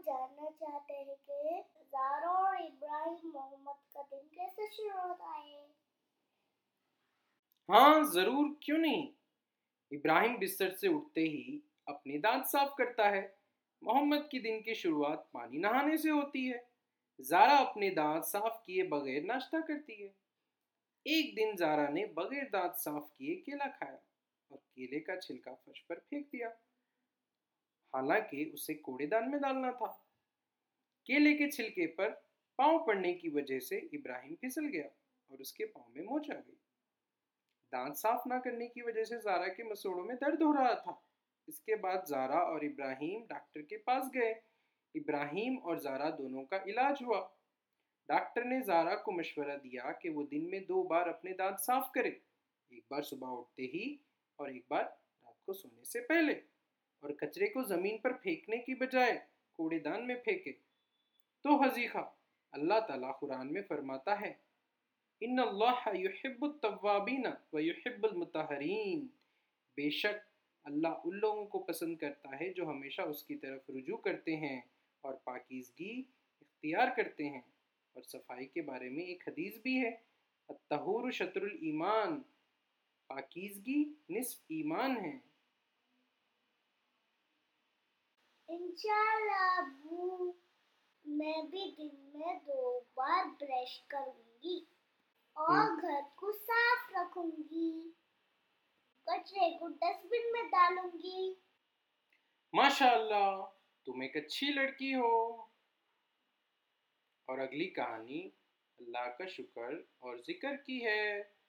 जानना चाहते हैं कि जारा और इब्राहिम मोहम्मद का दिन कैसे शुरू होता है? हाँ ज़रूर, क्यों नहीं? इब्राहिम बिस्तर से उठते ही अपने दांत साफ़ करता है। मोहम्मद की दिन की शुरुआत पानी नहाने से होती है। जारा अपने दांत साफ़ किए बगैर नाश्ता करती है। एक दिन जारा ने बगैर दांत साफ़ किए केला खाया और केले का छिलका फर्श पर फेंक दिया। हालाँकि उसे कूड़ेदान में डालना था। केले के छिलके पर पाँव पड़ने की वजह से इब्राहिम फिसल गया और उसके पाँव में मोच आ गई। दांत साफ़ ना करने की वजह से जारा के मसूड़ों में दर्द हो रहा था। इसके बाद जारा और इब्राहिम डॉक्टर के पास गए। इब्राहिम और जारा दोनों का इलाज हुआ। डॉक्टर ने जारा को मशवरा दिया कि वो दिन में दो बार अपने दांत साफ़ करे। एक बार सुबह उठते ही और एक बार रात को सोने से पहले। और कचरे को ज़मीन पर फेंकने की बजाय कूड़ेदान में फेंके। तो हजीखा अल्लाह ताला कुरान में फरमाता है इन युहिब्बुल बेशक अल्लाह उन लोगों को पसंद करता है जो हमेशा उसकी तरफ़ रुजू करते हैं और पाकिजगी इख्तियार करते हैं। और सफ़ाई के बारे में एक हदीस भी है तहूर शत्रुल ईमान। पाकिजगी निस्फ ईमान है। इंशाल्लाह मैं भी दिन में दो बार ब्रश करूँगी और हम्म। घर को साफ़ रखूँगी। कचरे को डस्टबिन में डालूँगी। माशाल्लाह तुम एक अच्छी लड़की हो। और अगली कहानी अल्लाह का शुक्र और ज़िक्र की है।